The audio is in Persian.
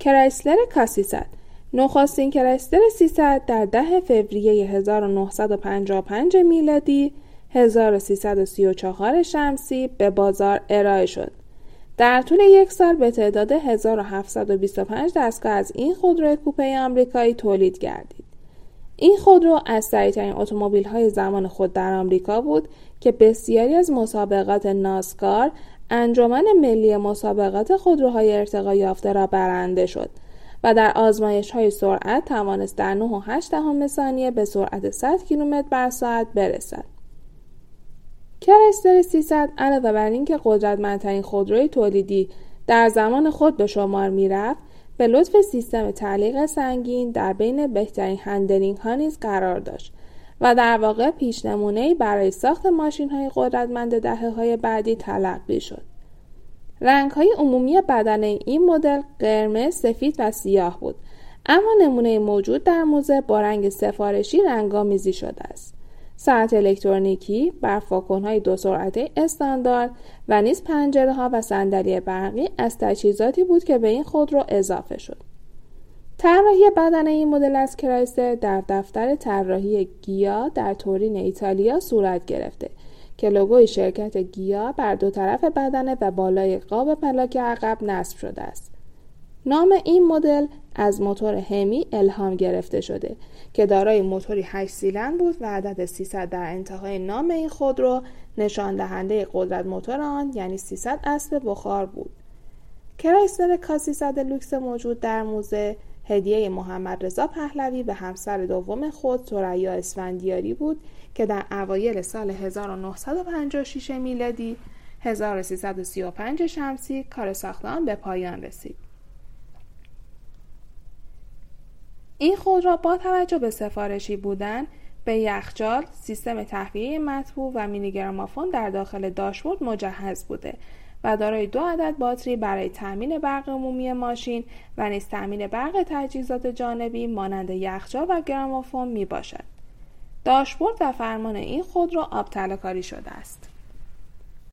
کرایسلر کاسیصد نخستین کرایسلر 300 در ده فوریه 1955 میلادی 1334 شمسی به بازار ارائه شد. در طول یک سال به تعداد 1725 دستگاه از این خودرو کوپه آمریکایی تولید گردید. این خودرو از سریعترین اتومبیل های زمان خود در آمریکا بود که بسیاری از مسابقات ناسکار انجمن ملی مسابقات خودروهای ارتقا یافته را برنده شد و در آزمایش های سرعت توانست در 9.8 ثانیه به سرعت 100 کیلومتر بر ساعت برسد. کرستر 300 علاوه بر اینکه قدرتمندترین خودروی تولیدی در زمان خود به شمار می‌رفت به لطف سیستم تعلیق سنگین در بین بهترین هندلینگ ها نیز قرار داشت و در واقع پیشنمونه برای ساخت ماشین های قدرتمند دهه های بعدی تلقی شد. رنگ های عمومی بدن این مدل قرمز، سفید و سیاه بود اما نمونه موجود در موزه با رنگ سفارشی رنگامیزی شده است. ساعت الکترونیکی بر های دو سرعته استاندارد و نیز پنجره ها و صندلی برقی از تجهیزاتی بود که به این خودرو اضافه شد. طراحی بدن این مدل از کرایستر در دفتر طراحی گیا در تورین ایتالیا صورت گرفته که لوگوی شرکت گیا بر دو طرف بدنه و بالای قاب پلاک عقب نصب شده است. نام این مدل از موتور همی الهام گرفته شده که دارای موتوری 8 سیلندر بود و عدد 300 در انتهای نام این خودرو نشان دهنده قدرت موتور آن یعنی 300 اسب بخار بود. کرایسلر کاسی 300 لوکس موجود در موزه هدیه محمد رضا پهلوی به همسر دوم خود ثریا اسفندیاری بود که در اوایل سال 1956 میلادی 1335 شمسی کار ساختن به پایان رسید. این خودرو با توجه به سفارشی بودن به یخچال، سیستم تهویه مطبوع و مینی گرامافون در داخل داشبورد مجهز بوده و دارای دو عدد باتری برای تأمین برق عمومی ماشین و نیز تأمین برق تجهیزات جانبی مانند یخچال و گرامافون می باشد. داشبورد و فرمان این خودرو آب کاری شده است.